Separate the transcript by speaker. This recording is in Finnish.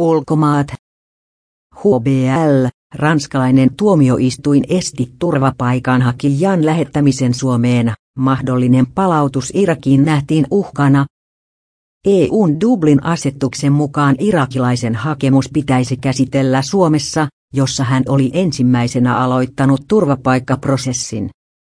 Speaker 1: Ulkomaat. HBL, ranskalainen tuomioistuin esti turvapaikanhakijan lähettämisen Suomeen. Mahdollinen palautus Irakiin nähtiin uhkana. EUn Dublin-asetuksen mukaan irakilaisen hakemus pitäisi käsitellä Suomessa, jossa hän oli ensimmäisenä aloittanut turvapaikkaprosessin.